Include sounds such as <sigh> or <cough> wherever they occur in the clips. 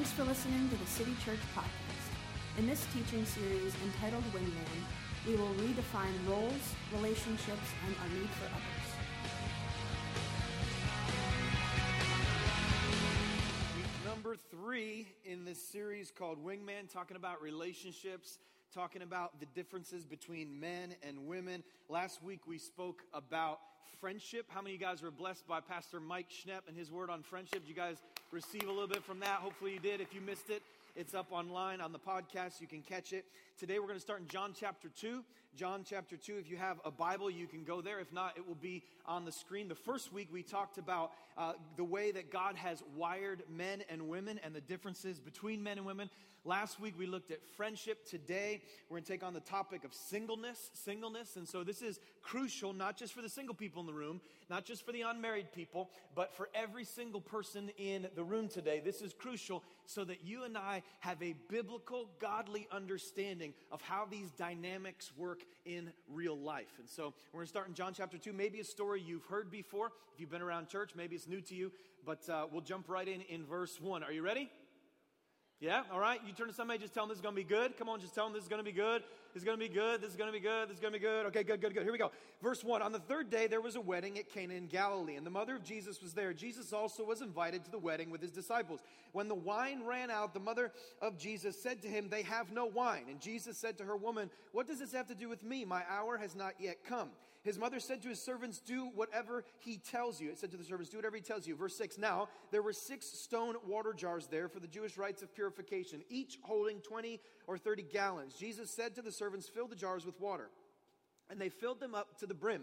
Thanks for listening to the City Church Podcast. In this teaching series entitled Wingman, we will redefine roles, relationships, and our need for others. Week number three in this series called Wingman, talking about relationships, talking about the differences between men and women. Last week we spoke about friendship. How many of you guys were blessed by Pastor Mike Schnepp and his word on friendship? Did you guys receive a little bit from that? Hopefully you did. If you missed it, it's up online on the podcast. You can catch it. Today we're going to start in John chapter 2. John chapter 2. If you have a Bible, you can go there. If not, it will be on the screen. The first week we talked about uh, the way that God has wired men and women and the differences between men and women. Last week we looked at friendship. Today we're going to take on the topic of singleness. Singleness. And so this is crucial, not just for the single people in the room, not just for the unmarried people, but for every single person in the room today. This is crucial so that you and I have a biblical, godly understanding of how these dynamics work in real life. And so we're going to start in John chapter 2. Maybe a story you've heard before. If you've been around church, maybe it's new to you, but uh, we'll jump right in in verse 1. Are you ready? Yeah, all right. You turn to somebody, just tell them this is going to be good. Come on, just tell them this is going to be good. This is going to be good. This is going to be good. This is going to be good. Okay, good, good, good. Here we go. Verse 1 On the third day, there was a wedding at Cana in Galilee, and the mother of Jesus was there. Jesus also was invited to the wedding with his disciples. When the wine ran out, the mother of Jesus said to him, They have no wine. And Jesus said to her, Woman, what does this have to do with me? My hour has not yet come. His mother said to his servants, Do whatever he tells you. It said to the servants, Do whatever he tells you. Verse 6 Now there were six stone water jars there for the Jewish rites of purification, each holding 20 or 30 gallons. Jesus said to the servants, Fill the jars with water. And they filled them up to the brim.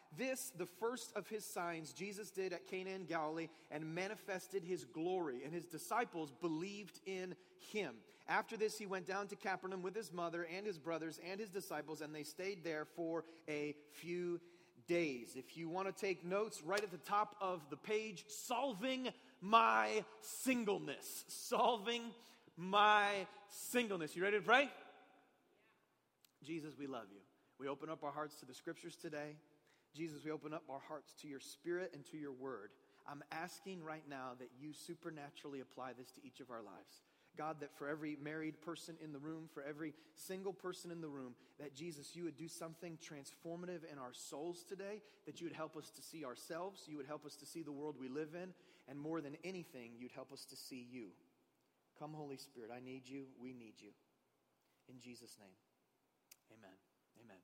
This, the first of his signs, Jesus did at Cana in Galilee and manifested his glory, and his disciples believed in him. After this, he went down to Capernaum with his mother and his brothers and his disciples, and they stayed there for a few days. If you want to take notes, right at the top of the page, solving my singleness. Solving my singleness. You ready to pray? Jesus, we love you. We open up our hearts to the scriptures today. Jesus, we open up our hearts to your spirit and to your word. I'm asking right now that you supernaturally apply this to each of our lives. God, that for every married person in the room, for every single person in the room, that Jesus, you would do something transformative in our souls today, that you would help us to see ourselves, you would help us to see the world we live in, and more than anything, you'd help us to see you. Come, Holy Spirit, I need you, we need you. In Jesus' name, amen. Amen.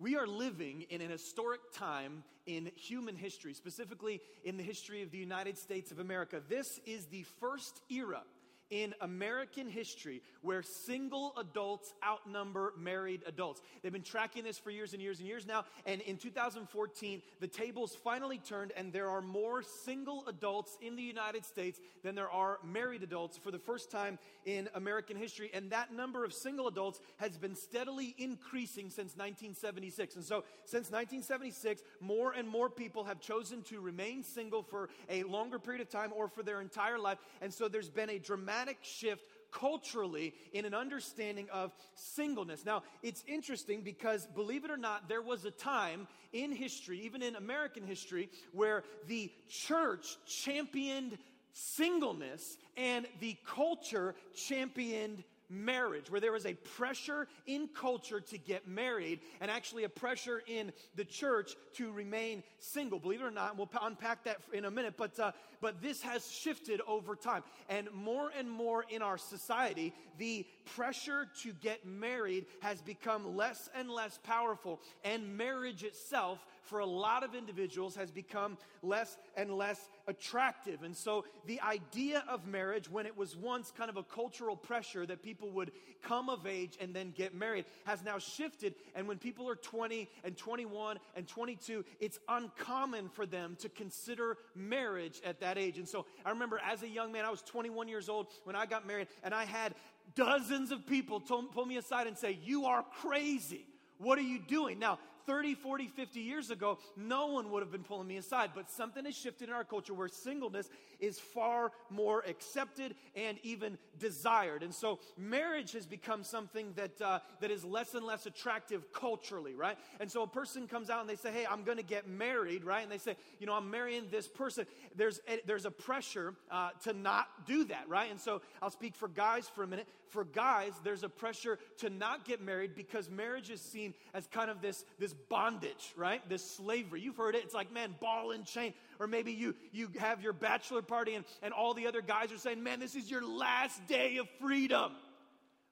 We are living in an historic time in human history, specifically in the history of the United States of America. This is the first era in American history where single adults outnumber married adults. They've been tracking this for years and years and years now. And in 2014, the tables finally turned, and there are more single adults in the United States than there are married adults for the first time in American history. And that number of single adults has been steadily increasing since 1976. And so, since 1976, more and more people have chosen to remain single for a longer period of time or for their entire life. And so, there's been a dramatic dramatic shift culturally in an understanding of singleness. Now, it's interesting because, believe it or not, there was a time in history, even in American history, where the church championed singleness and the culture championed marriage, where there was a pressure in culture to get married and actually a pressure in the church to remain single. Believe it or not, we'll unpack that in a minute, but, uh, but this has shifted over time. And more and more in our society, the pressure to get married has become less and less powerful, and marriage itself for a lot of individuals has become less and less attractive. And so the idea of marriage, when it was once kind of a cultural pressure that people would come of age and then get married, has now shifted. And when people are 20 and 21 and 22, it's uncommon for them to consider marriage at that age. And so I remember as a young man, I was 21 years old when I got married, and I had dozens of people pull me aside and say, You are crazy. What are you doing? Now, 30, 40, 50 years ago, no one would have been pulling me aside. But something has shifted in our culture where singleness is far more accepted and even desired. And so marriage has become something that, uh, that is less and less attractive culturally, right? And so a person comes out and they say, hey, I'm going to get married, right? And they say, you know, I'm marrying this person. There's a, there's a pressure uh, to not do that, right? And so I'll speak for guys for a minute. For guys, there's a pressure to not get married because marriage is seen as kind of this, this bondage, right? This slavery. You've heard it. It's like, man, ball and chain. Or maybe you, you have your bachelor party and, and all the other guys are saying, man, this is your last day of freedom.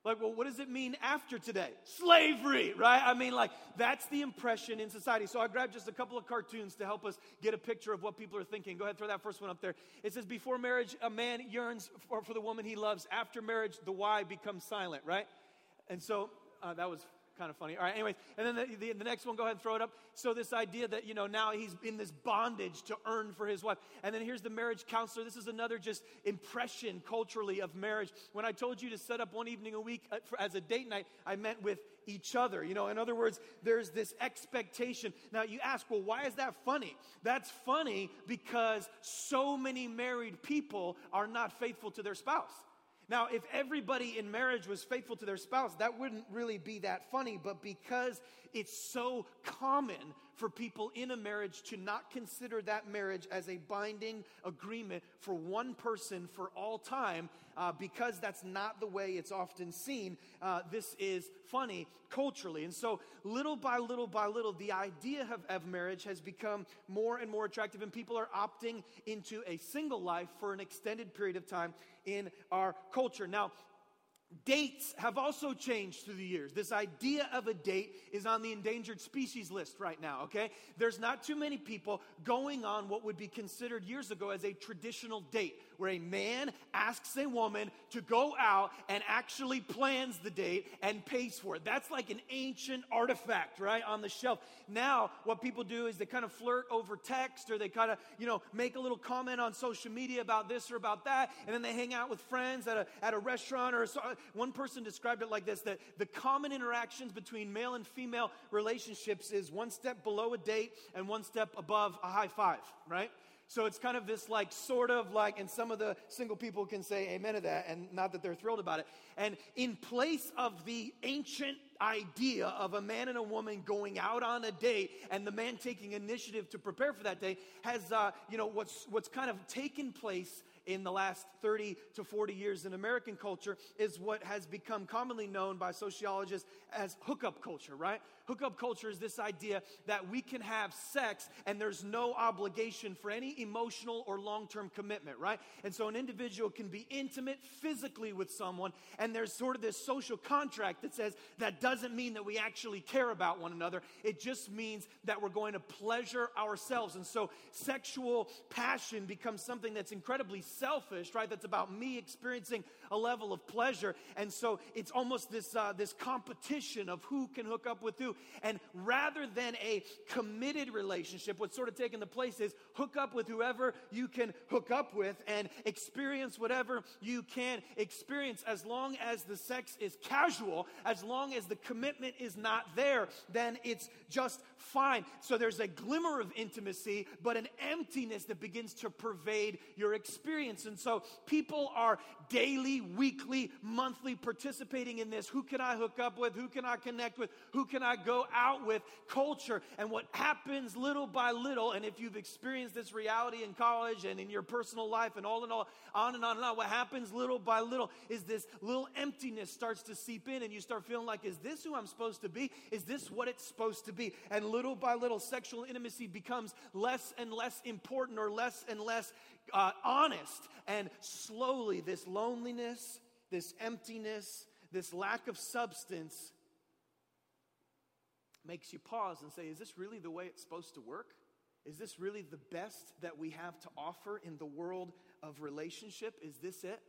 Like, well, what does it mean after today? Slavery, right? I mean, like, that's the impression in society. So I grabbed just a couple of cartoons to help us get a picture of what people are thinking. Go ahead, throw that first one up there. It says, Before marriage, a man yearns for, for the woman he loves. After marriage, the why becomes silent, right? And so uh, that was kind of funny. All right, anyways, and then the, the, the, next one, go ahead and throw it up. So, this idea that, you know, now he's in this bondage to earn for his wife. And then here's the marriage counselor. This is another just impression culturally of marriage. When I told you to set up one evening a week uh, as a date night, I meant with each other. You know, in other words, there's this expectation. Now, you ask, well, why is that funny? That's funny because so many married people are not faithful to their spouse. Now, if everybody in marriage was faithful to their spouse, that wouldn't really be that funny. But because it's so common for people in a marriage to not consider that marriage as a binding agreement for one person for all time, uh, because that's not the way it's often seen, uh, this is funny culturally. And so, little by little by little, the idea of, of marriage has become more and more attractive, and people are opting into a single life for an extended period of time in our culture. Now, Dates have also changed through the years. This idea of a date is on the endangered species list right now, okay? There's not too many people going on what would be considered years ago as a traditional date where a man asks a woman to go out and actually plans the date and pays for it. That's like an ancient artifact, right, on the shelf. Now, what people do is they kind of flirt over text or they kind of, you know, make a little comment on social media about this or about that, and then they hang out with friends at a, at a restaurant or a, one person described it like this that the common interactions between male and female relationships is one step below a date and one step above a high five, right? So it's kind of this like sort of like, and some of the single people can say amen to that, and not that they're thrilled about it. And in place of the ancient idea of a man and a woman going out on a date and the man taking initiative to prepare for that day has, uh, you know, what's, what's kind of taken place in the last 30 to 40 years in American culture is what has become commonly known by sociologists as hookup culture, right? Hookup culture is this idea that we can have sex and there's no obligation for any emotional or long term commitment, right? And so an individual can be intimate physically with someone, and there's sort of this social contract that says that doesn't mean that we actually care about one another. It just means that we're going to pleasure ourselves. And so sexual passion becomes something that's incredibly selfish, right? That's about me experiencing a level of pleasure. And so it's almost this, uh, this competition of who can hook up with who. And rather than a committed relationship, what's sort of taking the place is hook up with whoever you can hook up with and experience whatever you can experience as long as the sex is casual, as long as the commitment is not there, then it's just fine. So there's a glimmer of intimacy, but an emptiness that begins to pervade your experience. And so people are daily, weekly, monthly participating in this. Who can I hook up with? Who can I connect with? Who can I go out with? Culture. And what happens little by little, and if you've experienced this reality in college and in your personal life and all in all, on and on and on, what happens little by little is this little emptiness starts to seep in and you start feeling like, is this who I'm supposed to be? Is this what it's supposed to be? And little by little, sexual intimacy becomes less and less important or less and less uh, honest. And slowly, this loneliness, this emptiness, this lack of substance makes you pause and say, Is this really the way it's supposed to work? Is this really the best that we have to offer in the world of relationship? Is this it?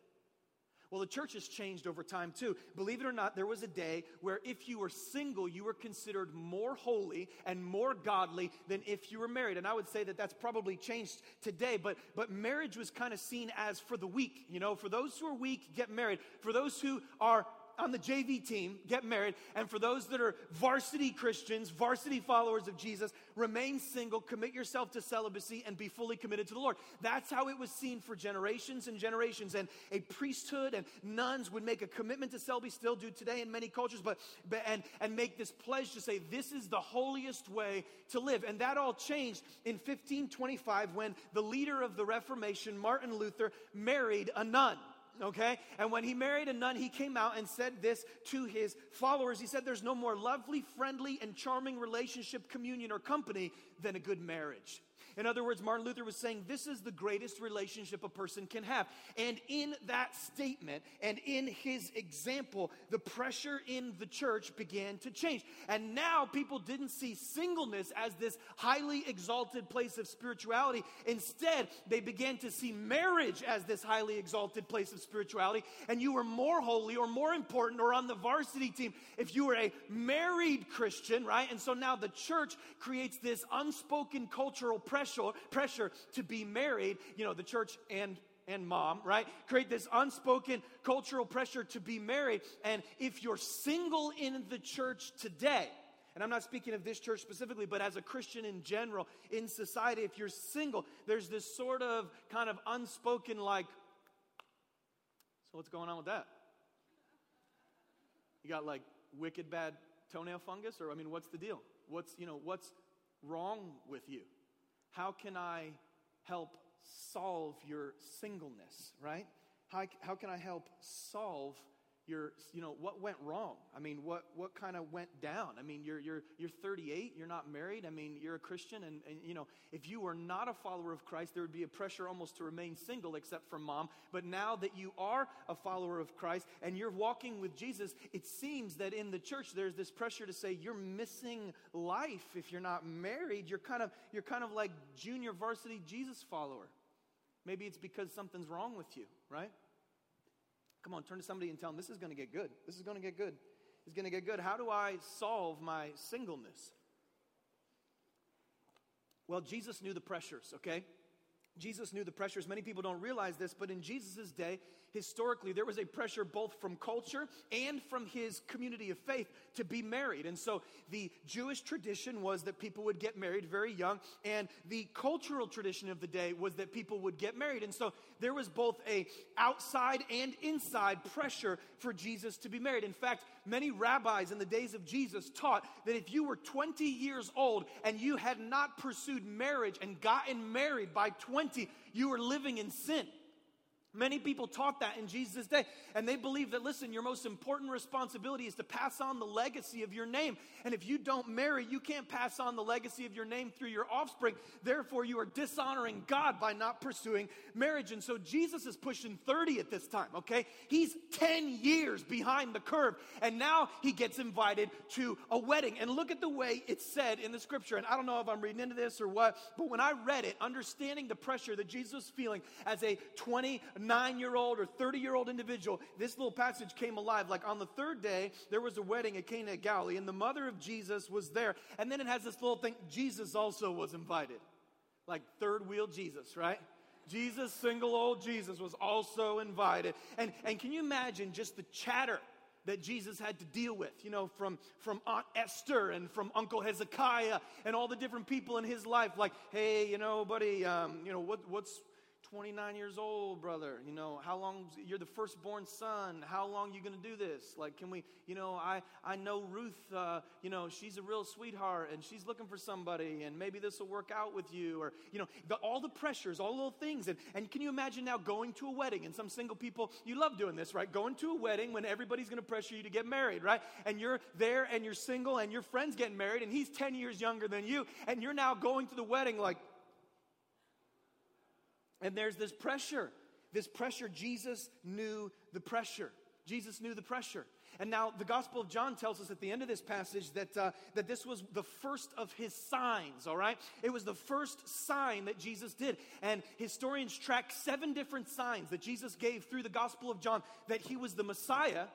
Well, the church has changed over time too. Believe it or not, there was a day where if you were single, you were considered more holy and more godly than if you were married. And I would say that that's probably changed today, but, but marriage was kind of seen as for the weak. You know, for those who are weak, get married. For those who are on the JV team, get married. And for those that are varsity Christians, varsity followers of Jesus, remain single, commit yourself to celibacy, and be fully committed to the Lord. That's how it was seen for generations and generations. And a priesthood and nuns would make a commitment to celibacy, still do today in many cultures, but, but and, and make this pledge to say, this is the holiest way to live. And that all changed in 1525 when the leader of the Reformation, Martin Luther, married a nun okay? And when he married a nun, he came out and said this to his followers. He said, There's no more lovely, friendly, and charming relationship, communion, or company than a good marriage. In other words, Martin Luther was saying this is the greatest relationship a person can have. And in that statement and in his example, the pressure in the church began to change. And now people didn't see singleness as this highly exalted place of spirituality. Instead, they began to see marriage as this highly exalted place of spirituality. And you were more holy or more important or on the varsity team if you were a married Christian, right? And so now the church creates this unspoken cultural pressure pressure, pressure to be married, you know, the church and and mom, right? Create this unspoken cultural pressure to be married. And if you're single in the church today, and I'm not speaking of this church specifically, but as a Christian in general, in society, if you're single, there's this sort of kind of unspoken, like, so what's going on with that? You got like wicked bad toenail fungus? Or, I mean, what's the deal? What's, you know, what's wrong with you? How can I help solve your singleness, right? How, how can I help solve your, you know, what went wrong? I mean, what, what kind of went down? I mean, you're, you're, you're 38, you're not married. I mean, you're a Christian. And, and, you know, if you were not a follower of Christ, there would be a pressure almost to remain single, except for mom. But now that you are a follower of Christ and you're walking with Jesus, it seems that in the church, there's this pressure to say you're missing life if you're not married. You're kind of, you're kind of like junior varsity Jesus follower. Maybe it's because something's wrong with you, right? Come on, turn to somebody and tell them this is going to get good. This is going to get good. It's going to get good. How do I solve my singleness? Well, Jesus knew the pressures, okay? Jesus knew the pressures. Many people don't realize this, but in Jesus' day, historically, there was a pressure both from culture and from his community of faith to be married. And so the Jewish tradition was that people would get married very young, and the cultural tradition of the day was that people would get married. And so there was both a outside and inside pressure for Jesus to be married. In fact, many rabbis in the days of Jesus taught that if you were 20 years old and you had not pursued marriage and gotten married by 20, you were living in sin. Many people taught that in Jesus' day, and they believe that, listen, your most important responsibility is to pass on the legacy of your name. And if you don't marry, you can't pass on the legacy of your name through your offspring. Therefore, you are dishonoring God by not pursuing marriage. And so Jesus is pushing 30 at this time, okay? He's 10 years behind the curve, and now he gets invited to a wedding. And look at the way it's said in the scripture. And I don't know if I'm reading into this or what, but when I read it, understanding the pressure that Jesus was feeling as a 20 nine year old or 30 year old individual, this little passage came alive. Like on the third day, there was a wedding at Cana of Galilee, and the mother of Jesus was there. And then it has this little thing Jesus also was invited. Like third wheel Jesus, right? Jesus, single old Jesus, was also invited. And, and can you imagine just the chatter that Jesus had to deal with, you know, from, from Aunt Esther and from Uncle Hezekiah and all the different people in his life. Like, hey, you know, buddy, um, you know, what, what's, 29 years old, brother. You know, how long, you're the firstborn son. How long you going to do this? Like, can we, you know, I, I know Ruth, uh, you know, she's a real sweetheart and she's looking for somebody and maybe this will work out with you. Or, you know, the, all the pressures, all the little things. And, and can you imagine now going to a wedding and some single people, you love doing this, right? Going to a wedding when everybody's going to pressure you to get married, right? And you're there and you're single and your friend's getting married and he's 10 years younger than you. And you're now going to the wedding like, and there's this pressure. This pressure, Jesus knew the pressure. Jesus knew the pressure. And now the Gospel of John tells us at the end of this passage that, uh, that this was the first of his signs, all right? It was the first sign that Jesus did. And historians track seven different signs that Jesus gave through the Gospel of John that he was the Messiah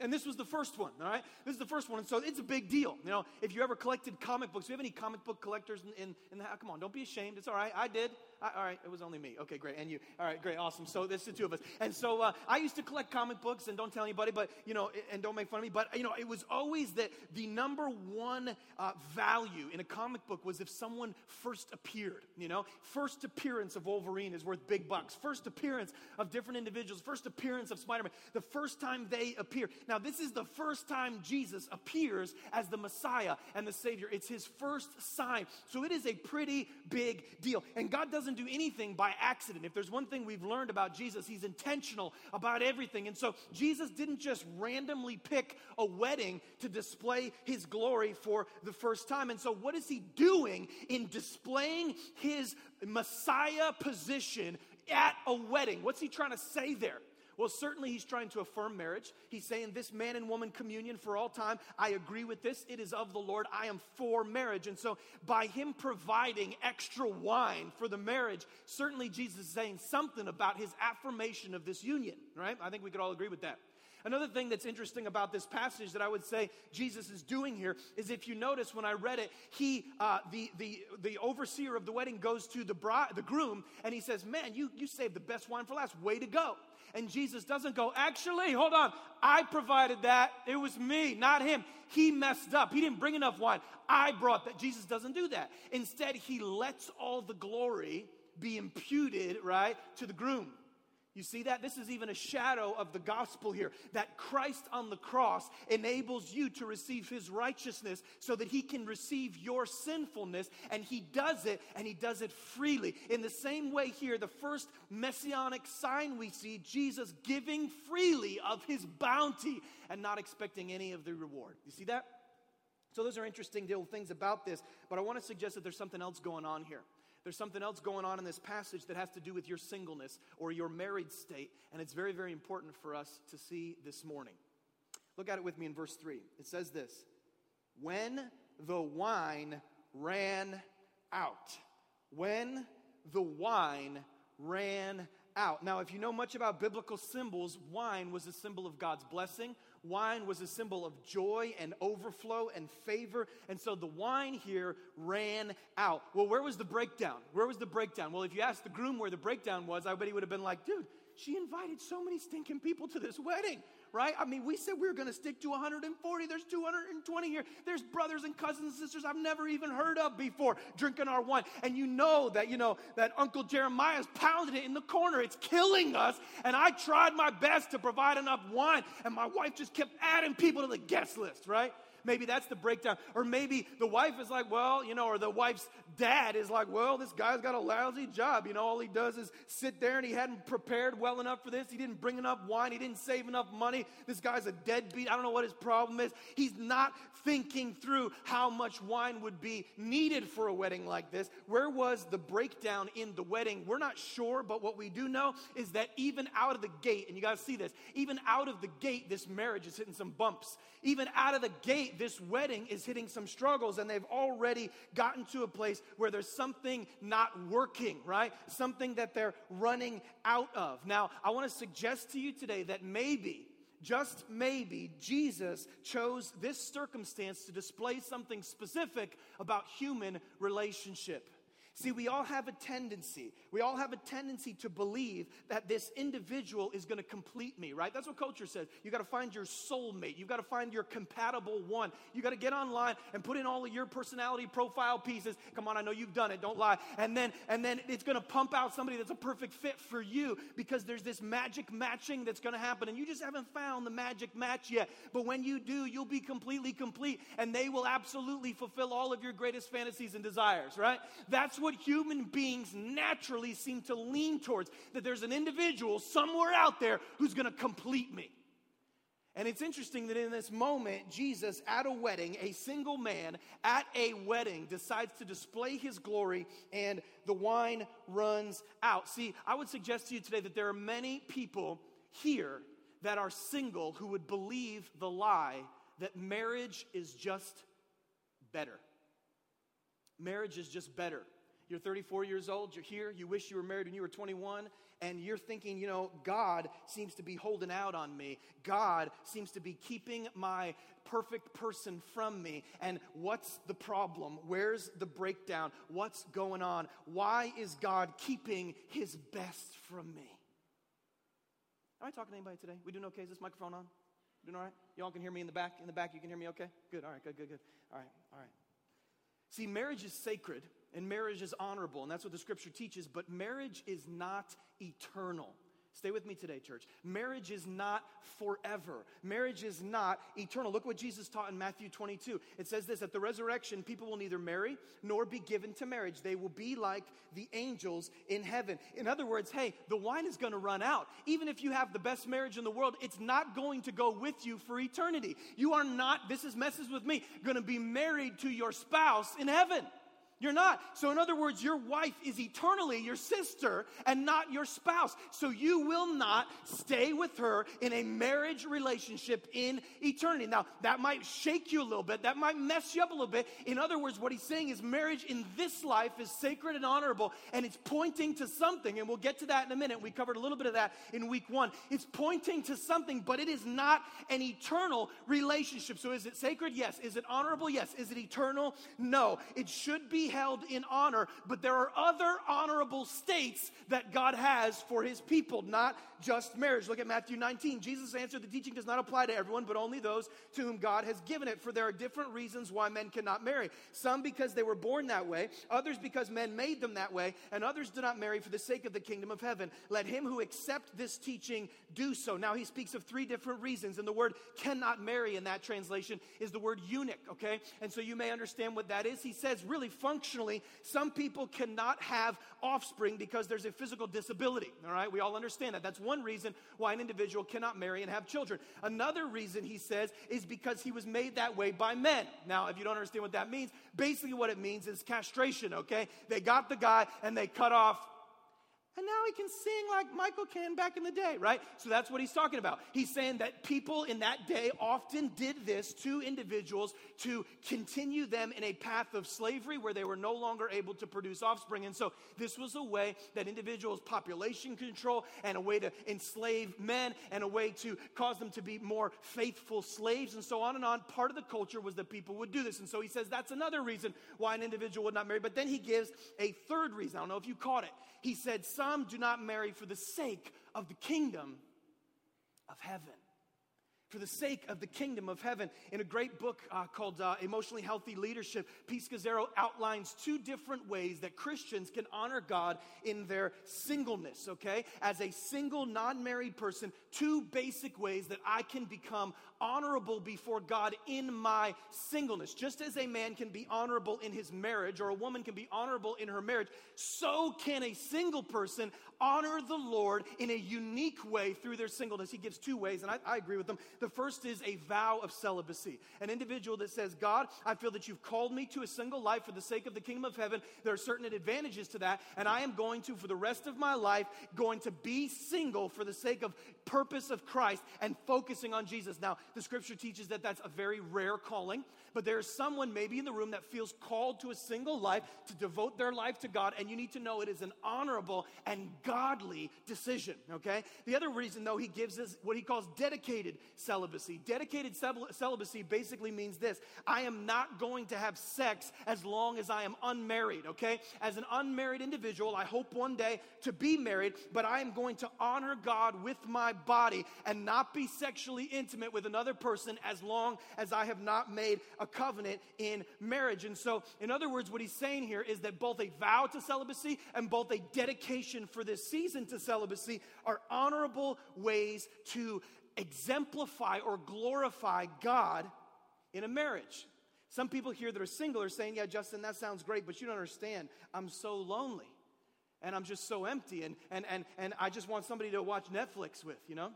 And this was the first one, all right? This is the first one. And so it's a big deal. You know, if you ever collected comic books, do you have any comic book collectors in, in, in the house? Come on, don't be ashamed. It's all right. I did. I, all right, it was only me. Okay, great. And you. All right, great, awesome. So this is the two of us. And so uh, I used to collect comic books, and don't tell anybody, but, you know, and don't make fun of me. But, you know, it was always that the number one uh, value in a comic book was if someone first appeared, you know? First appearance of Wolverine is worth big bucks. First appearance of different individuals. First appearance of Spider Man. The first time they appear. Now, this is the first time Jesus appears as the Messiah and the Savior. It's his first sign. So it is a pretty big deal. And God doesn't do anything by accident. If there's one thing we've learned about Jesus, he's intentional about everything. And so Jesus didn't just randomly pick a wedding to display his glory for the first time. And so, what is he doing in displaying his Messiah position at a wedding? What's he trying to say there? Well, certainly he's trying to affirm marriage. He's saying this man and woman communion for all time. I agree with this. It is of the Lord. I am for marriage. And so, by him providing extra wine for the marriage, certainly Jesus is saying something about his affirmation of this union, right? I think we could all agree with that. Another thing that's interesting about this passage that I would say Jesus is doing here is if you notice when I read it, he, uh, the, the, the overseer of the wedding goes to the, bride, the groom and he says, Man, you, you saved the best wine for last. Way to go. And Jesus doesn't go, Actually, hold on. I provided that. It was me, not him. He messed up. He didn't bring enough wine. I brought that. Jesus doesn't do that. Instead, he lets all the glory be imputed, right, to the groom. You see that? This is even a shadow of the gospel here. That Christ on the cross enables you to receive his righteousness so that he can receive your sinfulness. And he does it, and he does it freely. In the same way, here, the first messianic sign we see Jesus giving freely of his bounty and not expecting any of the reward. You see that? So, those are interesting little things about this, but I want to suggest that there's something else going on here. There's something else going on in this passage that has to do with your singleness or your married state, and it's very, very important for us to see this morning. Look at it with me in verse 3. It says this When the wine ran out. When the wine ran out. Now, if you know much about biblical symbols, wine was a symbol of God's blessing. Wine was a symbol of joy and overflow and favor. And so the wine here ran out. Well, where was the breakdown? Where was the breakdown? Well, if you asked the groom where the breakdown was, I bet he would have been like, dude, she invited so many stinking people to this wedding right? I mean, we said we were going to stick to 140. There's 220 here. There's brothers and cousins and sisters I've never even heard of before drinking our wine. And you know that, you know, that Uncle Jeremiah's pounded it in the corner. It's killing us. And I tried my best to provide enough wine. And my wife just kept adding people to the guest list, right? Maybe that's the breakdown. Or maybe the wife is like, well, you know, or the wife's dad is like, well, this guy's got a lousy job. You know, all he does is sit there and he hadn't prepared well enough for this. He didn't bring enough wine. He didn't save enough money. This guy's a deadbeat. I don't know what his problem is. He's not thinking through how much wine would be needed for a wedding like this. Where was the breakdown in the wedding? We're not sure, but what we do know is that even out of the gate, and you got to see this, even out of the gate, this marriage is hitting some bumps. Even out of the gate, this wedding is hitting some struggles, and they've already gotten to a place where there's something not working, right? Something that they're running out of. Now, I want to suggest to you today that maybe just maybe Jesus chose this circumstance to display something specific about human relationship. See, we all have a tendency, we all have a tendency to believe that this individual is going to complete me, right? That's what culture says. You got to find your soulmate. You got to find your compatible one. You got to get online and put in all of your personality profile pieces. Come on, I know you've done it. Don't lie. And then and then it's going to pump out somebody that's a perfect fit for you because there's this magic matching that's going to happen and you just haven't found the magic match yet. But when you do, you'll be completely complete and they will absolutely fulfill all of your greatest fantasies and desires, right? That's what human beings naturally seem to lean towards that there's an individual somewhere out there who's going to complete me. And it's interesting that in this moment, Jesus at a wedding, a single man at a wedding, decides to display his glory and the wine runs out. See, I would suggest to you today that there are many people here that are single who would believe the lie that marriage is just better. Marriage is just better. You're 34 years old, you're here, you wish you were married when you were 21, and you're thinking, you know, God seems to be holding out on me. God seems to be keeping my perfect person from me. And what's the problem? Where's the breakdown? What's going on? Why is God keeping his best from me? Am I talking to anybody today? We doing okay? Is this microphone on? Doing all right? Y'all can hear me in the back? In the back, you can hear me okay? Good, all right, good, good, good. All right, all right. See, marriage is sacred and marriage is honorable, and that's what the scripture teaches, but marriage is not eternal. Stay with me today, church. Marriage is not forever. Marriage is not eternal. Look what Jesus taught in Matthew 22. It says this At the resurrection, people will neither marry nor be given to marriage. They will be like the angels in heaven. In other words, hey, the wine is going to run out. Even if you have the best marriage in the world, it's not going to go with you for eternity. You are not, this is messes with me, going to be married to your spouse in heaven. You're not. So, in other words, your wife is eternally your sister and not your spouse. So, you will not stay with her in a marriage relationship in eternity. Now, that might shake you a little bit. That might mess you up a little bit. In other words, what he's saying is marriage in this life is sacred and honorable, and it's pointing to something. And we'll get to that in a minute. We covered a little bit of that in week one. It's pointing to something, but it is not an eternal relationship. So, is it sacred? Yes. Is it honorable? Yes. Is it eternal? No. It should be held in honor, but there are other honorable states that God has for his people, not just marriage. Look at Matthew 19. Jesus answered, The teaching does not apply to everyone, but only those to whom God has given it. For there are different reasons why men cannot marry. Some because they were born that way, others because men made them that way, and others do not marry for the sake of the kingdom of heaven. Let him who accept this teaching do so. Now he speaks of three different reasons, and the word cannot marry in that translation is the word eunuch, okay? And so you may understand what that is. He says, really functionally, some people cannot have offspring because there's a physical disability, all right? We all understand that. That's one reason why an individual cannot marry and have children. Another reason, he says, is because he was made that way by men. Now, if you don't understand what that means, basically what it means is castration, okay? They got the guy and they cut off and now he can sing like Michael can back in the day, right? So that's what he's talking about. He's saying that people in that day often did this to individuals to continue them in a path of slavery where they were no longer able to produce offspring. And so this was a way that individuals' population control and a way to enslave men and a way to cause them to be more faithful slaves and so on and on. Part of the culture was that people would do this. And so he says that's another reason why an individual would not marry. But then he gives a third reason. I don't know if you caught it. He said, Some do not marry for the sake of the kingdom of heaven for the sake of the kingdom of heaven. In a great book uh, called uh, Emotionally Healthy Leadership, Pete Scazzero outlines two different ways that Christians can honor God in their singleness, okay? As a single, non married person, two basic ways that I can become honorable before God in my singleness. Just as a man can be honorable in his marriage or a woman can be honorable in her marriage, so can a single person honor the Lord in a unique way through their singleness. He gives two ways, and I, I agree with them. The first is a vow of celibacy. An individual that says, God, I feel that you've called me to a single life for the sake of the kingdom of heaven. There are certain advantages to that, and I am going to, for the rest of my life, going to be single for the sake of purpose of Christ and focusing on Jesus. Now, the scripture teaches that that's a very rare calling, but there's someone maybe in the room that feels called to a single life to devote their life to God, and you need to know it is an honorable and godly decision, okay? The other reason, though, he gives us what he calls dedicated celibacy. Dedicated celibacy basically means this I am not going to have sex as long as I am unmarried, okay? As an unmarried individual, I hope one day to be married, but I am going to honor God with my body and not be sexually intimate with another person as long as I have not made a covenant in marriage. And so, in other words, what he's saying here is that both a vow to celibacy and both a dedication for this season to celibacy are honorable ways to exemplify or glorify God in a marriage. Some people here that are single are saying, Yeah, Justin, that sounds great, but you don't understand. I'm so lonely and I'm just so empty and, and, and, and I just want somebody to watch Netflix with, you know?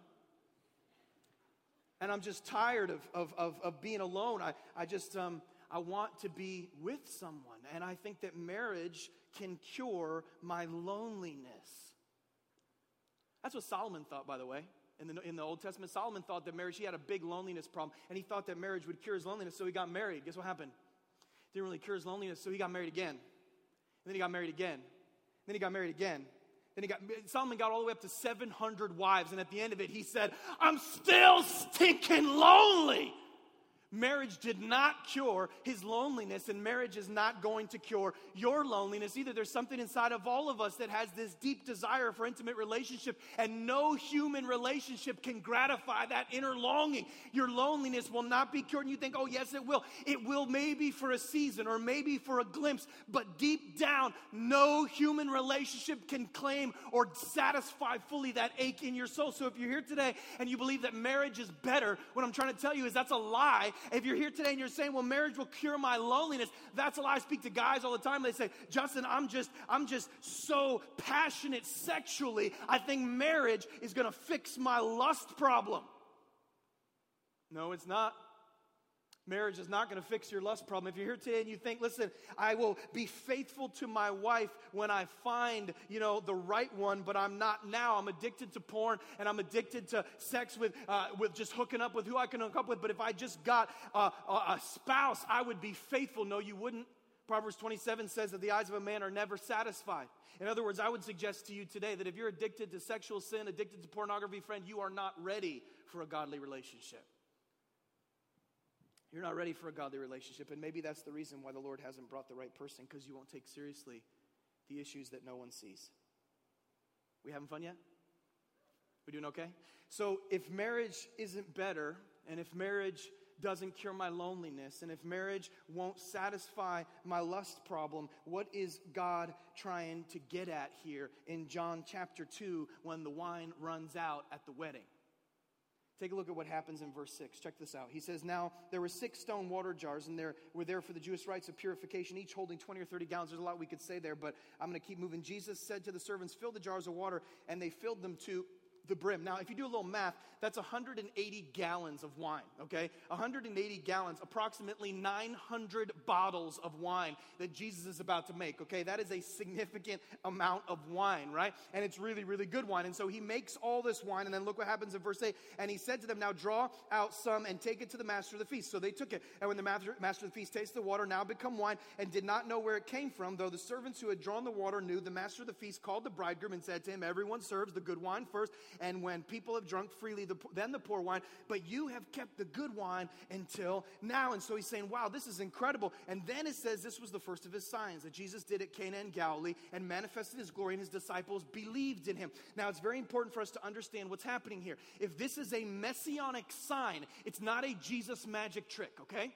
And I'm just tired of, of, of, of being alone. I, I just, um, I want to be with someone. And I think that marriage can cure my loneliness. That's what Solomon thought, by the way. In the, in the Old Testament, Solomon thought that marriage, he had a big loneliness problem, and he thought that marriage would cure his loneliness, so he got married. Guess what happened? Didn't really cure his loneliness, so he got married again. And then he got married again. And Then he got married again. Then he got Solomon got all the way up to 700 wives, and at the end of it, he said, "I'm still stinking lonely." Marriage did not cure his loneliness, and marriage is not going to cure your loneliness either. There's something inside of all of us that has this deep desire for intimate relationship, and no human relationship can gratify that inner longing. Your loneliness will not be cured, and you think, oh, yes, it will. It will maybe for a season or maybe for a glimpse, but deep down, no human relationship can claim or satisfy fully that ache in your soul. So if you're here today and you believe that marriage is better, what I'm trying to tell you is that's a lie if you're here today and you're saying, well, marriage will cure my loneliness, that's a lie. I speak to guys all the time. They say, Justin, I'm just, I'm just so passionate sexually. I think marriage is going to fix my lust problem. No, it's not. Marriage is not going to fix your lust problem. If you're here today and you think, listen, I will be faithful to my wife when I find, you know, the right one, but I'm not now. I'm addicted to porn and I'm addicted to sex with, uh, with just hooking up with who I can hook up with. But if I just got a, a spouse, I would be faithful. No, you wouldn't. Proverbs 27 says that the eyes of a man are never satisfied. In other words, I would suggest to you today that if you're addicted to sexual sin, addicted to pornography, friend, you are not ready for a godly relationship. You're not ready for a godly relationship. And maybe that's the reason why the Lord hasn't brought the right person, because you won't take seriously the issues that no one sees. We having fun yet? We doing okay? So if marriage isn't better, and if marriage doesn't cure my loneliness, and if marriage won't satisfy my lust problem, what is God trying to get at here in John chapter 2 when the wine runs out at the wedding? Take a look at what happens in verse 6. Check this out. He says, Now there were six stone water jars, and there were there for the Jewish rites of purification, each holding 20 or 30 gallons. There's a lot we could say there, but I'm going to keep moving. Jesus said to the servants, Fill the jars of water, and they filled them to the brim. Now, if you do a little math, that's 180 gallons of wine, okay? 180 gallons, approximately 900 bottles of wine that Jesus is about to make, okay? That is a significant amount of wine, right? And it's really, really good wine. And so he makes all this wine, and then look what happens in verse 8. And he said to them, Now draw out some and take it to the master of the feast. So they took it. And when the master, master of the feast tasted the water, now become wine, and did not know where it came from, though the servants who had drawn the water knew, the master of the feast called the bridegroom and said to him, Everyone serves the good wine first and when people have drunk freely, the, then the poor wine, but you have kept the good wine until now. And so he's saying, wow, this is incredible. And then it says this was the first of his signs that Jesus did at Cana in Galilee and manifested his glory, and his disciples believed in him. Now, it's very important for us to understand what's happening here. If this is a messianic sign, it's not a Jesus magic trick, okay?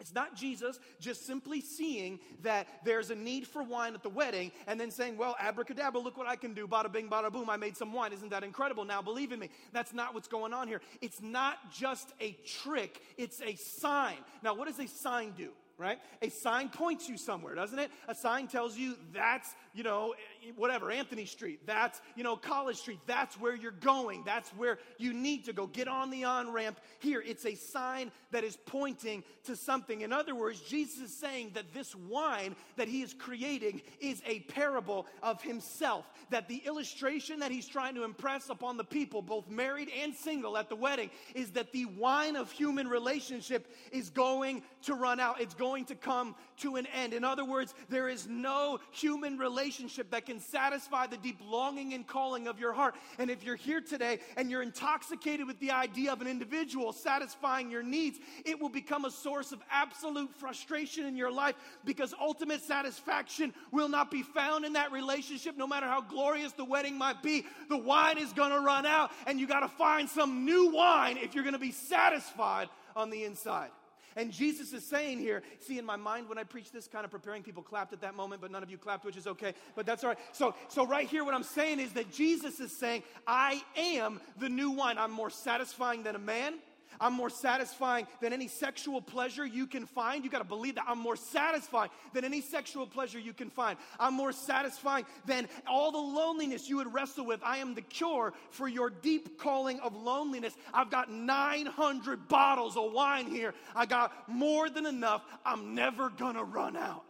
It's not Jesus just simply seeing that there's a need for wine at the wedding and then saying, Well, abracadabra, look what I can do. Bada bing, bada boom, I made some wine. Isn't that incredible? Now believe in me. That's not what's going on here. It's not just a trick, it's a sign. Now, what does a sign do? right? A sign points you somewhere, doesn't it? A sign tells you that's, you know, whatever, Anthony Street, that's, you know, College Street, that's where you're going, that's where you need to go. Get on the on ramp here. It's a sign that is pointing to something. In other words, Jesus is saying that this wine that he is creating is a parable of himself, that the illustration that he's trying to impress upon the people, both married and single at the wedding, is that the wine of human relationship is going to run out. It's going to come to an end. In other words, there is no human relationship that can satisfy the deep longing and calling of your heart. And if you're here today and you're intoxicated with the idea of an individual satisfying your needs, it will become a source of absolute frustration in your life because ultimate satisfaction will not be found in that relationship, no matter how glorious the wedding might be. The wine is going to run out, and you got to find some new wine if you're going to be satisfied on the inside. And Jesus is saying here, see, in my mind when I preach this, kind of preparing people clapped at that moment, but none of you clapped, which is okay, but that's all right. So, so right here, what I'm saying is that Jesus is saying, I am the new wine. I'm more satisfying than a man. I'm more satisfying than any sexual pleasure you can find. You got to believe that. I'm more satisfying than any sexual pleasure you can find. I'm more satisfying than all the loneliness you would wrestle with. I am the cure for your deep calling of loneliness. I've got 900 bottles of wine here. I got more than enough. I'm never going to run out.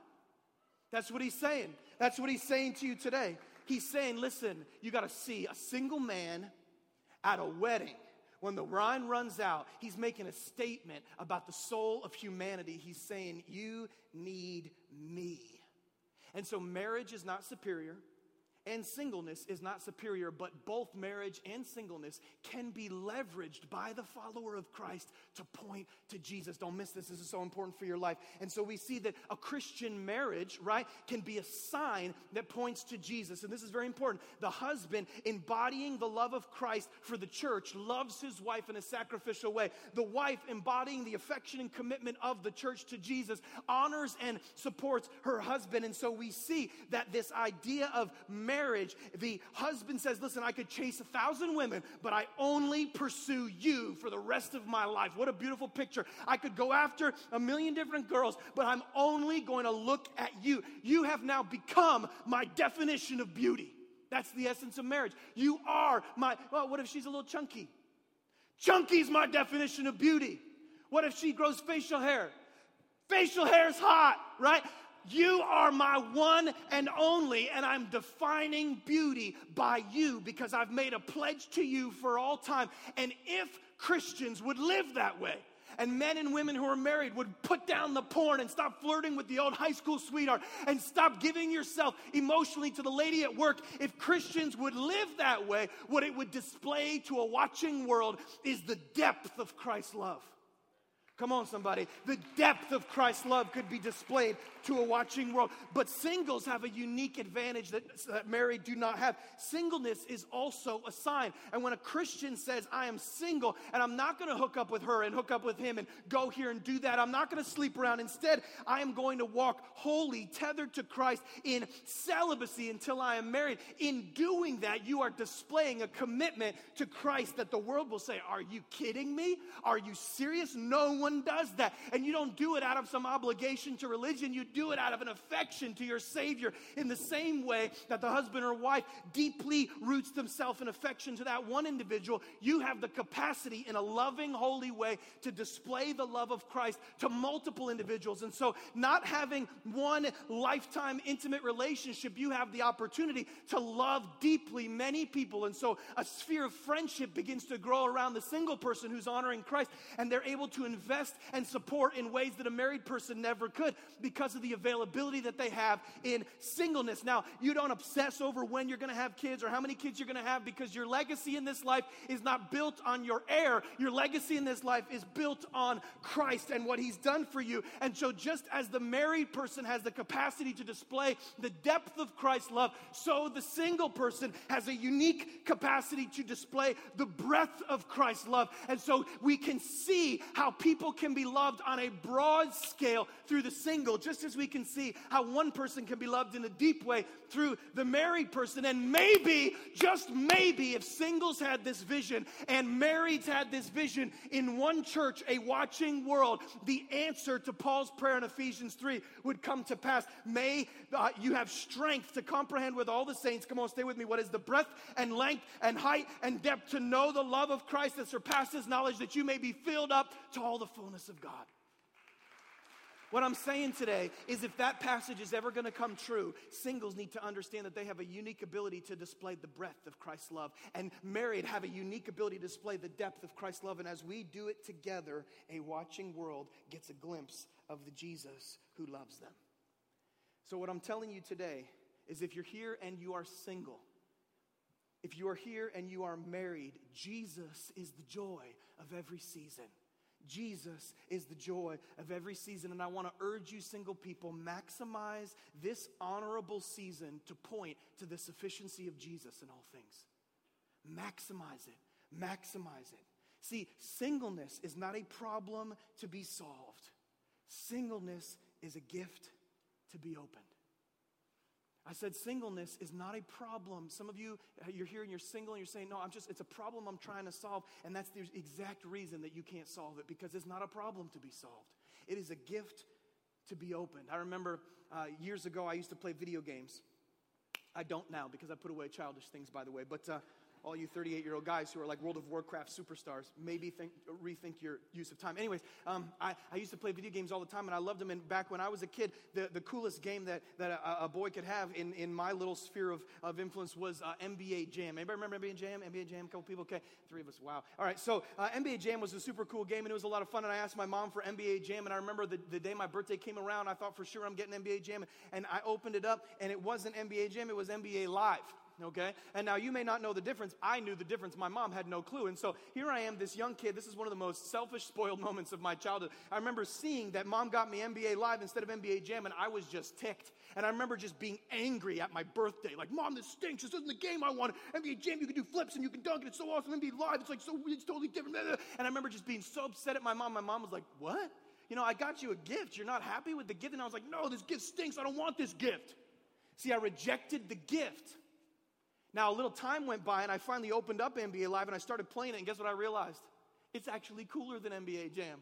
That's what he's saying. That's what he's saying to you today. He's saying, listen, you got to see a single man at a wedding when the wine runs out, he's making a statement about the soul of humanity. He's saying, You need me. And so marriage is not superior and singleness is not superior, but both marriage and singleness can be leveraged by the follower of Christ to point to Jesus. Don't miss this. This is so important for your life. And so we see that a Christian marriage, right, can be a sign that points to Jesus. And this is very important. The husband, embodying the love of Christ for the church, loves his wife in a sacrificial way. The wife, embodying the affection and commitment of the church to Jesus, honors and supports her husband. And so we see that this idea of marriage marriage, the husband says, Listen, I could chase a thousand women, but I only pursue you for the rest of my life. What a beautiful picture. I could go after a million different girls, but I'm only going to look at you. You have now become my definition of beauty. That's the essence of marriage. You are my, well, what if she's a little chunky? Chunky's my definition of beauty. What if she grows facial hair? Facial hair is hot, right? You are my one and only, and I'm defining beauty by you because I've made a pledge to you for all time. And if Christians would live that way, and men and women who are married would put down the porn and stop flirting with the old high school sweetheart and stop giving yourself emotionally to the lady at work. If Christians would live that way, what it would display to a watching world is the depth of Christ's love. Come on, somebody. The depth of Christ's love could be displayed to a watching world. But singles have a unique advantage that, that married do not have. Singleness is also a sign. And when a Christian says, I am single and I'm not going to hook up with her and hook up with him and go here and do that, I'm not going to sleep around. Instead, I am going to walk holy, tethered to Christ in celibacy until I am married. In doing that, you are displaying a commitment to Christ that the world will say, Are you kidding me? Are you serious? No one does that. And you don't do it out of some obligation to religion. You do it out of an affection to your Savior in the same way that the husband or wife deeply roots themselves in affection to that one individual. You have the capacity in a loving, holy way to display the love of Christ to multiple individuals. And so, not having one lifetime intimate relationship, you have the opportunity to love deeply many people. And so, a sphere of friendship begins to grow around the single person who's honoring Christ, and they're able to invest and support in ways that a married person never could because of of the availability that they have in singleness. Now, you don't obsess over when you're going to have kids or how many kids you're going to have because your legacy in this life is not built on your heir. Your legacy in this life is built on Christ and what he's done for you. And so, just as the married person has the capacity to display the depth of Christ's love, so the single person has a unique capacity to display the breadth of Christ's love. And so, we can see how people can be loved on a broad scale through the single, just as we can see how one person can be loved in a deep way through the married person. And maybe, just maybe, if singles had this vision and marrieds had this vision in one church, a watching world, the answer to Paul's prayer in Ephesians 3 would come to pass. May uh, you have strength to comprehend with all the saints. Come on, stay with me. What is the breadth and length and height and depth to know the love of Christ that surpasses knowledge, that you may be filled up to all the fullness of God. What I'm saying today is if that passage is ever going to come true, singles need to understand that they have a unique ability to display the breadth of Christ's love, and married have a unique ability to display the depth of Christ's love. And as we do it together, a watching world gets a glimpse of the Jesus who loves them. So, what I'm telling you today is if you're here and you are single, if you are here and you are married, Jesus is the joy of every season. Jesus is the joy of every season. And I want to urge you, single people, maximize this honorable season to point to the sufficiency of Jesus in all things. Maximize it. Maximize it. See, singleness is not a problem to be solved, singleness is a gift to be opened. I said singleness is not a problem. Some of you, you're here and you're single and you're saying, no, I'm just, it's a problem I'm trying to solve. And that's the exact reason that you can't solve it because it's not a problem to be solved. It is a gift to be opened. I remember uh, years ago, I used to play video games. I don't now because I put away childish things, by the way. But uh, all you 38 year old guys who are like World of Warcraft superstars, maybe think, rethink your use of time. Anyways, um, I, I, used to play video games all the time and I loved them. And back when I was a kid, the, the coolest game that, that a, a boy could have in, in my little sphere of, of influence was uh, NBA Jam. Anybody remember NBA Jam? NBA Jam, a couple people? Okay, three of us. Wow. All right, so uh, NBA Jam was a super cool game and it was a lot of fun. And I asked my mom for NBA Jam. And I remember the, the day my birthday came around, I thought for sure I'm getting NBA Jam. And I opened it up and it wasn't NBA Jam, it was NBA Live okay? And now you may not know the difference. I knew the difference. My mom had no clue. And so here I am, this young kid. This is one of the most selfish, spoiled <laughs> moments of my childhood. I remember seeing that mom got me NBA Live instead of NBA Jam, and I was just ticked. And I remember just being angry at my birthday. Like, mom, this stinks. This isn't the game I want. NBA Jam, you can do flips and you can dunk, and it's so awesome. NBA Live, it's like so, it's totally different. And I remember just being so upset at my mom. My mom was like, what? You know, I got you a gift. You're not happy with the gift? And I was like, no, this gift stinks. I don't want this gift. See, I rejected the gift. Now, a little time went by, and I finally opened up NBA Live and I started playing it, and guess what I realized? It's actually cooler than NBA Jam.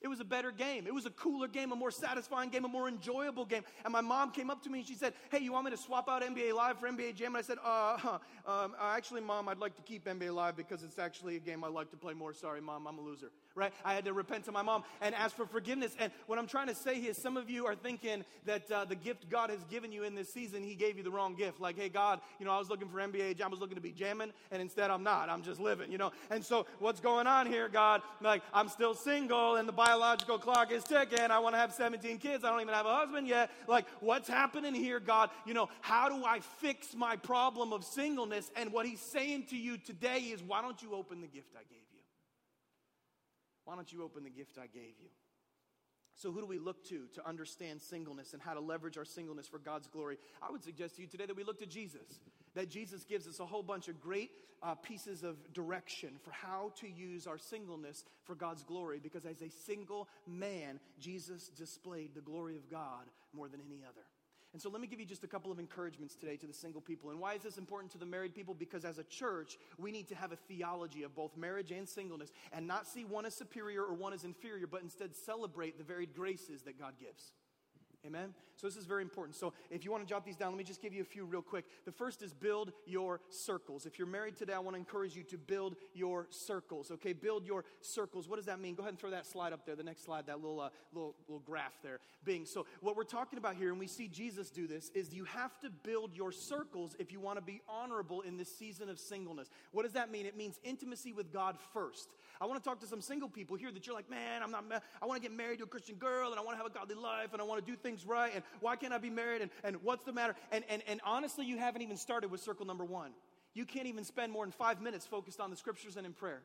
It was a better game. It was a cooler game, a more satisfying game, a more enjoyable game. And my mom came up to me and she said, Hey, you want me to swap out NBA Live for NBA Jam? And I said, Uh, huh, um, actually, mom, I'd like to keep NBA Live because it's actually a game I like to play more. Sorry, mom, I'm a loser right? I had to repent to my mom and ask for forgiveness. And what I'm trying to say here, some of you are thinking that uh, the gift God has given you in this season, He gave you the wrong gift. Like, hey, God, you know, I was looking for NBA, I was looking to be jamming, and instead I'm not. I'm just living, you know? And so what's going on here, God? Like, I'm still single, and the biological clock is ticking. I want to have 17 kids. I don't even have a husband yet. Like, what's happening here, God? You know, how do I fix my problem of singleness? And what He's saying to you today is, why don't you open the gift I gave you? Why don't you open the gift I gave you? So, who do we look to to understand singleness and how to leverage our singleness for God's glory? I would suggest to you today that we look to Jesus. That Jesus gives us a whole bunch of great uh, pieces of direction for how to use our singleness for God's glory. Because as a single man, Jesus displayed the glory of God more than any other. And so let me give you just a couple of encouragements today to the single people. And why is this important to the married people? Because as a church, we need to have a theology of both marriage and singleness and not see one as superior or one as inferior, but instead celebrate the varied graces that God gives. Amen? So, this is very important. So, if you want to jot these down, let me just give you a few real quick. The first is build your circles. If you're married today, I want to encourage you to build your circles. Okay, build your circles. What does that mean? Go ahead and throw that slide up there, the next slide, that little, uh, little, little graph there. Bing. So, what we're talking about here, and we see Jesus do this, is you have to build your circles if you want to be honorable in this season of singleness. What does that mean? It means intimacy with God first. I want to talk to some single people here that you're like, man, I'm not, I want to get married to a Christian girl and I want to have a godly life and I want to do things right and why can't I be married and, and what's the matter? And, and, and honestly, you haven't even started with circle number one. You can't even spend more than five minutes focused on the scriptures and in prayer.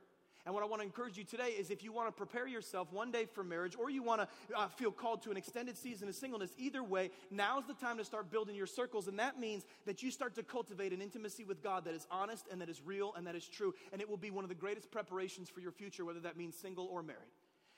And what I want to encourage you today is if you want to prepare yourself one day for marriage or you want to uh, feel called to an extended season of singleness, either way, now's the time to start building your circles. And that means that you start to cultivate an intimacy with God that is honest and that is real and that is true. And it will be one of the greatest preparations for your future, whether that means single or married.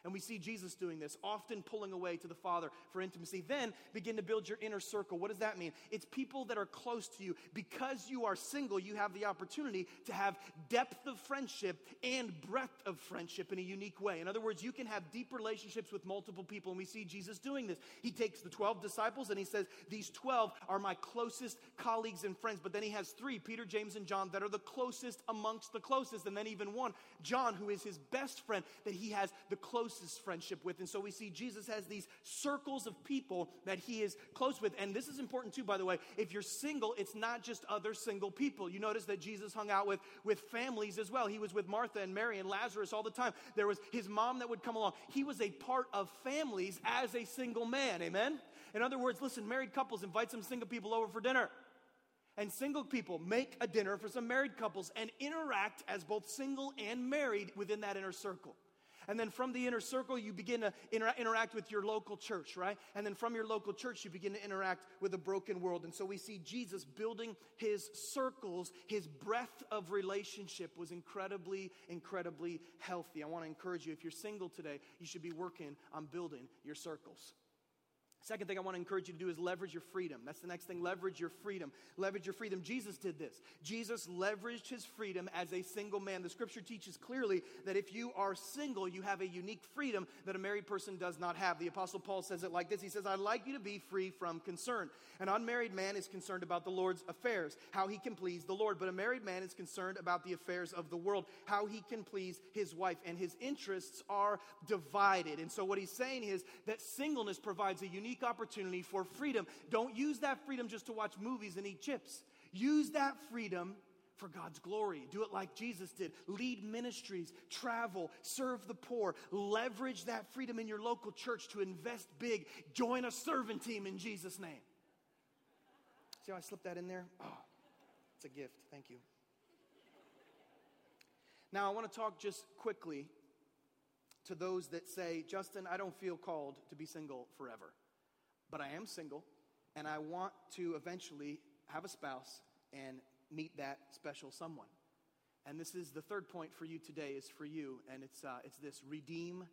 And we see Jesus doing this, often pulling away to the Father for intimacy. Then begin to build your inner circle. What does that mean? It's people that are close to you. Because you are single, you have the opportunity to have depth of friendship and breadth of friendship in a unique way. In other words, you can have deep relationships with multiple people. And we see Jesus doing this. He takes the 12 disciples and he says, These 12 are my closest colleagues and friends. But then he has three, Peter, James, and John, that are the closest amongst the closest. And then even one, John, who is his best friend, that he has the closest closest friendship with. And so we see Jesus has these circles of people that he is close with. And this is important too, by the way. If you're single, it's not just other single people. You notice that Jesus hung out with, with families as well. He was with Martha and Mary and Lazarus all the time. There was his mom that would come along. He was a part of families as a single man. Amen? In other words, listen, married couples invite some single people over for dinner and single people make a dinner for some married couples and interact as both single and married within that inner circle. And then from the inner circle, you begin to inter- interact with your local church, right? And then from your local church, you begin to interact with a broken world. And so we see Jesus building his circles. His breadth of relationship was incredibly, incredibly healthy. I want to encourage you if you're single today, you should be working on building your circles. Second thing I want to encourage you to do is leverage your freedom. That's the next thing. Leverage your freedom. Leverage your freedom. Jesus did this. Jesus leveraged his freedom as a single man. The scripture teaches clearly that if you are single, you have a unique freedom that a married person does not have. The apostle Paul says it like this. He says, I'd like you to be free from concern. An unmarried man is concerned about the Lord's affairs, how he can please the Lord. But a married man is concerned about the affairs of the world, how he can please his wife. And his interests are divided. And so what he's saying is that singleness provides a unique unique opportunity for freedom. Don't use that freedom just to watch movies and eat chips. Use that freedom for God's glory. Do it like Jesus did. Lead ministries, travel, serve the poor. Leverage that freedom in your local church to invest big. Join a servant team in Jesus' name. See how I slipped that in there? Oh, it's a gift. Thank you. Now, I want to talk just quickly to those that say, Justin, I don't feel called to be single forever but I am single, and I want to eventually have a spouse and meet that special someone. And this is the third point for you today is for you, and it's, uh, it's this redeem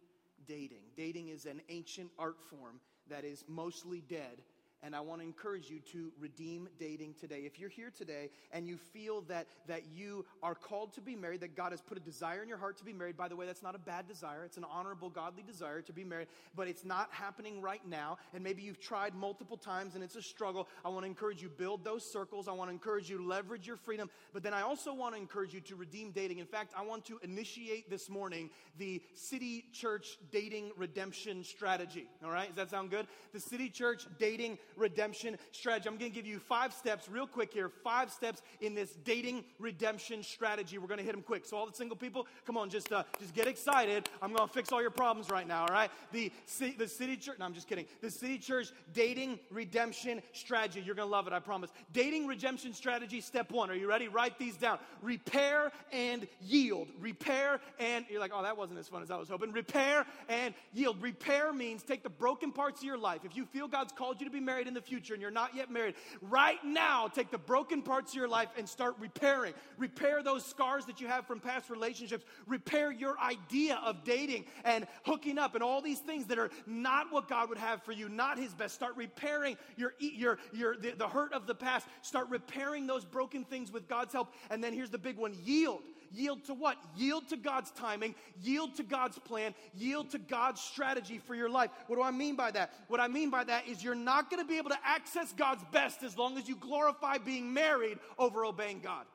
dating. Dating is an ancient art form that is mostly dead and I want to encourage you to redeem dating today. If you're here today and you feel that, that you are called to be married, that God has put a desire in your heart to be married, by the way, that's not a bad desire. It's an honorable, godly desire to be married, but it's not happening right now. And maybe you've tried multiple times and it's a struggle. I want to encourage you build those circles. I want to encourage you leverage your freedom. But then I also want to encourage you to redeem dating. In fact, I want to initiate this morning the City Church Dating Redemption Strategy. All right? Does that sound good? The City Church Dating redemption strategy. I'm going to give you five steps, real quick here, five steps in this dating redemption strategy. We're going to hit them quick. So, all the single people, come on, just, uh, just get excited. I'm going to fix all your problems right now, all right? The, the City Church, no, I'm just kidding. The City Church dating redemption strategy. You're going to love it, I promise. Dating redemption strategy, step one. Are you ready? Write these down. Repair and yield. Repair and, you're like, oh, that wasn't as fun as I was hoping. Repair and yield. Repair means take the broken parts of your life. If you feel God's called you to be married, married in the future and you're not yet married, right now, take the broken parts of your life and start repairing. Repair those scars that you have from past relationships. Repair your idea of dating and hooking up and all these things that are not what God would have for you, not His best. Start repairing your, your, your, the, the hurt of the past. Start repairing those broken things with God's help. And then here's the big one yield. Yield to what? Yield to God's timing, yield to God's plan, yield to God's strategy for your life. What do I mean by that? What I mean by that is you're not going to be able to access God's best as long as you glorify being married over obeying God.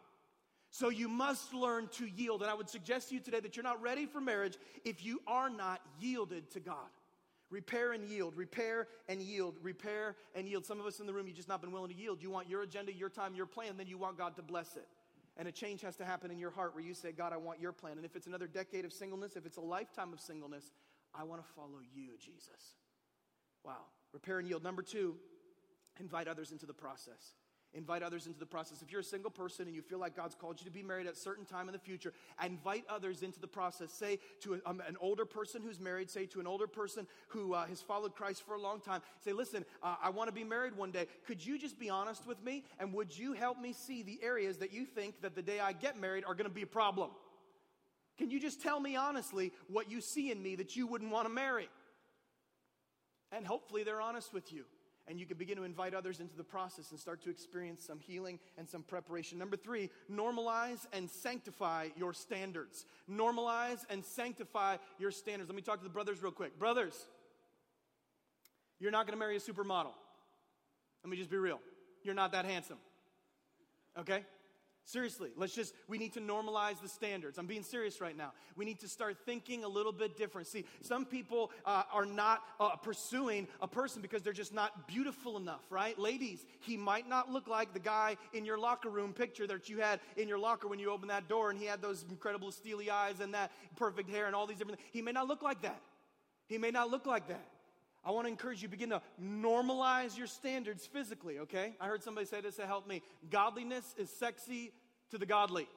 So you must learn to yield. And I would suggest to you today that you're not ready for marriage if you are not yielded to God. Repair and yield, repair and yield, repair and yield. Some of us in the room, you've just not been willing to yield. You want your agenda, your time, your plan, then you want God to bless it. And a change has to happen in your heart where you say, God, I want your plan. And if it's another decade of singleness, if it's a lifetime of singleness, I want to follow you, Jesus. Wow. Repair and yield. Number two, invite others into the process invite others into the process. If you're a single person and you feel like God's called you to be married at a certain time in the future, invite others into the process. Say to a, um, an older person who's married, say to an older person who uh, has followed Christ for a long time, say, listen, uh, I want to be married one day. Could you just be honest with me? And would you help me see the areas that you think that the day I get married are going to be a problem? Can you just tell me honestly what you see in me that you wouldn't want to marry? And hopefully they're honest with you and you can begin to invite others into the process and start to experience some healing and some preparation. Number three, normalize and sanctify your standards. Normalize and sanctify your standards. Let me talk to the brothers real quick. Brothers, you're not going to marry a supermodel. Let me just be real. You're not that handsome. Okay? Seriously, let's just, we need to normalize the standards. I'm being serious right now. We need to start thinking a little bit different. See, some people uh, are not uh, pursuing a person because they're just not beautiful enough, right? Ladies, he might not look like the guy in your locker room picture that you had in your locker when you opened that door and he had those incredible steely eyes and that perfect hair and all these different things. He may not look like that. He may not look like that. I want to encourage you begin to normalize your standards physically, okay? I heard somebody say this to help me. Godliness is sexy to the godly.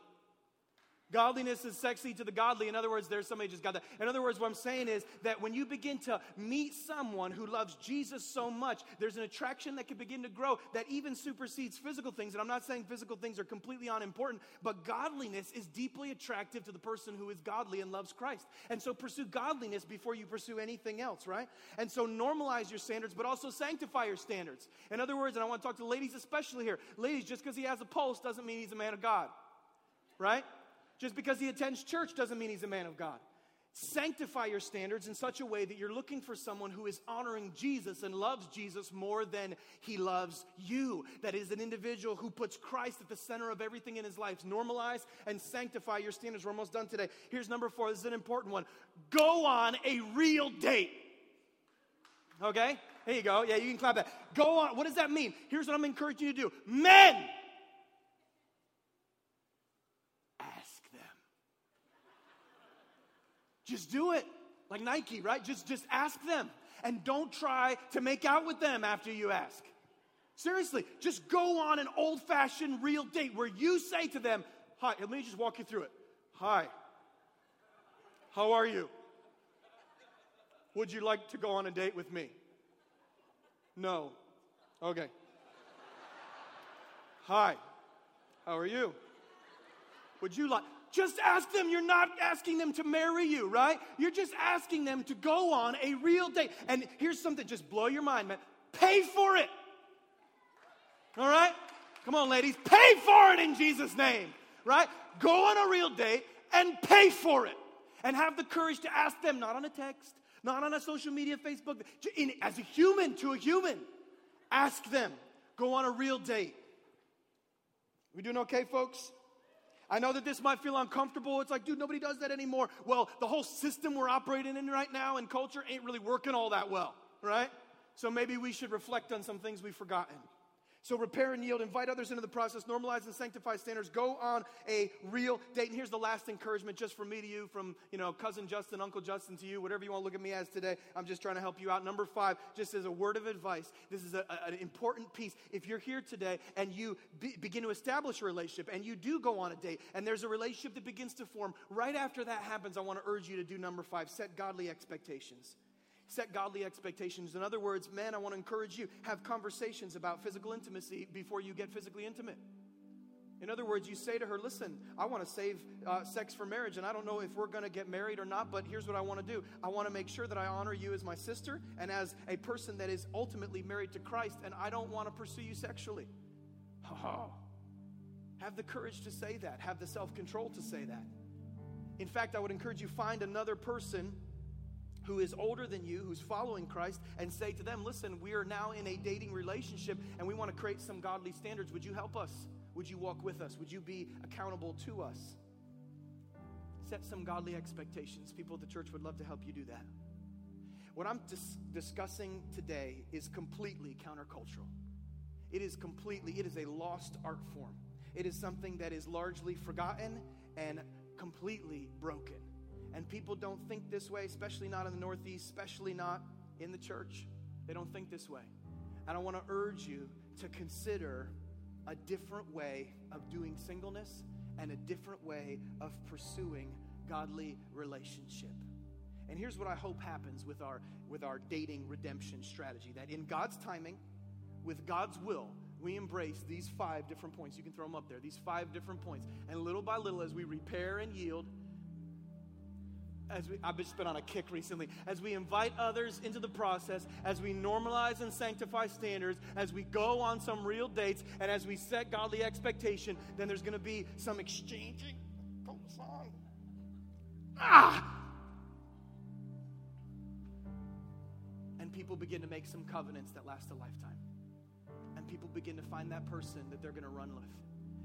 Godliness is sexy to the godly. In other words, there's somebody just got that. In other words, what I'm saying is that when you begin to meet someone who loves Jesus so much, there's an attraction that can begin to grow that even supersedes physical things. And I'm not saying physical things are completely unimportant, but godliness is deeply attractive to the person who is godly and loves Christ. And so pursue godliness before you pursue anything else, right? And so normalize your standards, but also sanctify your standards. In other words, and I want to talk to ladies especially here. Ladies, just because he has a pulse doesn't mean he's a man of God, right? Just because he attends church doesn't mean he's a man of God. Sanctify your standards in such a way that you're looking for someone who is honoring Jesus and loves Jesus more than he loves you. That is an individual who puts Christ at the center of everything in his life. Normalize and sanctify your standards. We're almost done today. Here's number four. This is an important one. Go on a real date. Okay? There you go. Yeah, you can clap that. Go on. What does that mean? Here's what I'm encouraging you to do. Men! Just do it. Like Nike, right? Just, just ask them. And don't try to make out with them after you ask. Seriously, just go on an old fashioned real date where you say to them, Hi, let me just walk you through it. Hi, how are you? Would you like to go on a date with me? No. Okay. Hi, how are you? Would you like, just ask them. You're not asking them to marry you, right? You're just asking them to go on a real date. And here's something just blow your mind, man. Pay for it. All right? Come on, ladies. Pay for it in Jesus' name, right? Go on a real date and pay for it. And have the courage to ask them, not on a text, not on a social media, Facebook, in, as a human to a human. Ask them. Go on a real date. We doing okay, folks? I know that this might feel uncomfortable. It's like, dude, nobody does that anymore. Well, the whole system we're operating in right now and culture ain't really working all that well, right? So maybe we should reflect on some things we've forgotten. So repair and yield, invite others into the process, normalize and sanctify standards, go on a real date. And here's the last encouragement just from me to you, from you know, cousin Justin, Uncle Justin to you, whatever you want to look at me as today. I'm just trying to help you out. Number five, just as a word of advice, this is a, a, an important piece. If you're here today and you be, begin to establish a relationship and you do go on a date and there's a relationship that begins to form, right after that happens, I want to urge you to do number five, set godly expectations. Set godly expectations. In other words, man, I want to encourage you have conversations about physical intimacy before you get physically intimate. In other words, you say to her, Listen, I want to save uh, sex for marriage, and I don't know if we're going to get married or not, but here's what I want to do. I want to make sure that I honor you as my sister and as a person that is ultimately married to Christ, and I don't want to pursue you sexually. Oh. Have the courage to say that, have the self control to say that. In fact, I would encourage you find another person who is older than you, who's following Christ, and say to them, Listen, we are now in a dating relationship and we want to create some godly standards. Would you help us? Would you walk with us? Would you be accountable to us? Set some godly expectations. People at the church would love to help you do that. What I'm dis- discussing today is completely countercultural. It is completely, it is a lost art form. It is something that is largely forgotten and completely broken. And people don't think this way, especially not in the Northeast, especially not in the church. They don't think this way. And I want to urge you to consider a different way of doing singleness and a different way of pursuing godly relationship. And here's what I hope happens with our with our dating redemption strategy that in God's timing, with God's will, we embrace these five different points. You can throw them up there. These five different points. And little by little as we repair and yield as we, I've just been on a kick recently, as we invite others into the process, as we normalize and sanctify standards, as we go on some real dates, and as we set godly expectation, then there's going to be some exchanging. Ah! And people begin to make some covenants that last a lifetime. And people begin to find that person that they're going to run with.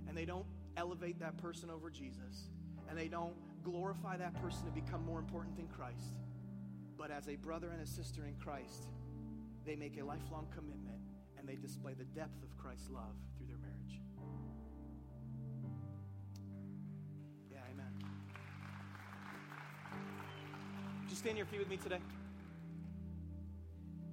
And they don't elevate that person over Jesus. And they don't glorify that person to become more important than Christ. But as a brother and a sister in Christ, they make a lifelong commitment and they display the depth of Christ's love through their marriage. Yeah, amen. You stand your feet with me today?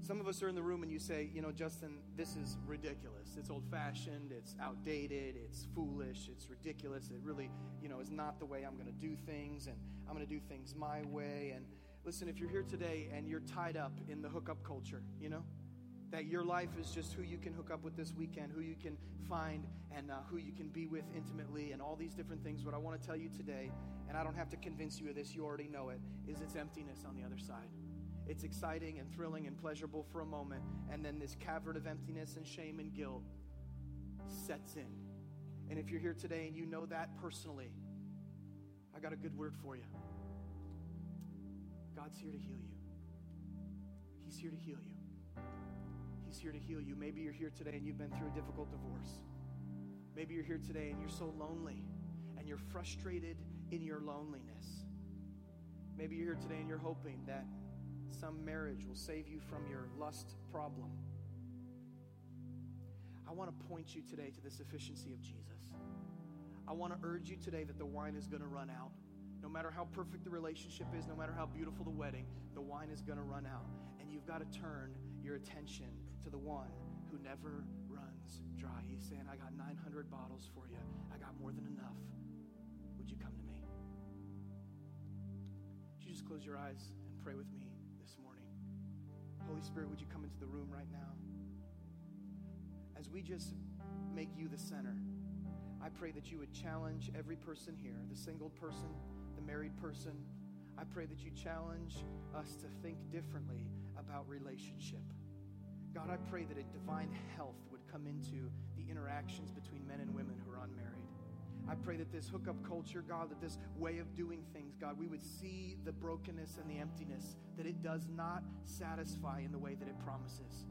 Some of us are in the room and you say, you know, Justin, this is ridiculous. It's old fashioned, it's outdated, it's foolish, it's ridiculous. It really, you know, is not the way I'm going to do things, and I'm going to do things my way. And listen, if you're here today and you're tied up in the hookup culture, you know, that your life is just who you can hook up with this weekend, who you can find, and uh, who you can be with intimately, and all these different things. What I want to tell you today, and I don't have to convince you of this, you already know it, is it's emptiness on the other side. It's exciting and thrilling and pleasurable for a moment, and then this cavern of emptiness and shame and guilt sets in. And if you're here today and you know that personally, I got a good word for you. God's here to heal you. He's here to heal you. He's here to heal you. Maybe you're here today and you've been through a difficult divorce. Maybe you're here today and you're so lonely and you're frustrated in your loneliness. Maybe you're here today and you're hoping that some marriage will save you from your lust problem. I want to point you today to the sufficiency of Jesus. I want to urge you today that the wine is going to run out. No matter how perfect the relationship is, no matter how beautiful the wedding, the wine is going to run out. And you've got to turn your attention to the one who never runs dry. He's saying, I got 900 bottles for you, I got more than enough. Would you come to me? Would you just close your eyes and pray with me? Holy Spirit, would you come into the room right now? As we just make you the center, I pray that you would challenge every person here the single person, the married person. I pray that you challenge us to think differently about relationship. God, I pray that a divine health would come into the interactions between men and women who are unmarried. I pray that this hookup culture, God, that this way of doing things, God, we would see the brokenness and the emptiness that it does not satisfy in the way that it promises.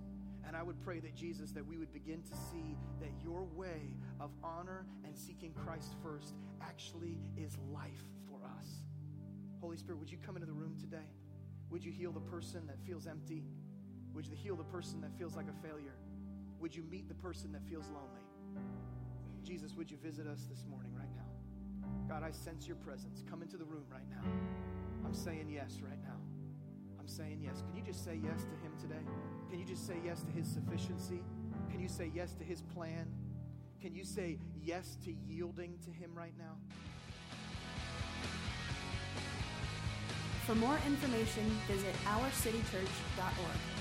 And I would pray that Jesus, that we would begin to see that your way of honor and seeking Christ first actually is life for us. Holy Spirit, would you come into the room today? Would you heal the person that feels empty? Would you heal the person that feels like a failure? Would you meet the person that feels lonely? Jesus, would you visit us this morning, right now? God, I sense your presence. Come into the room right now. I'm saying yes right now. I'm saying yes. Can you just say yes to him today? Can you just say yes to his sufficiency? Can you say yes to his plan? Can you say yes to yielding to him right now? For more information, visit ourcitychurch.org.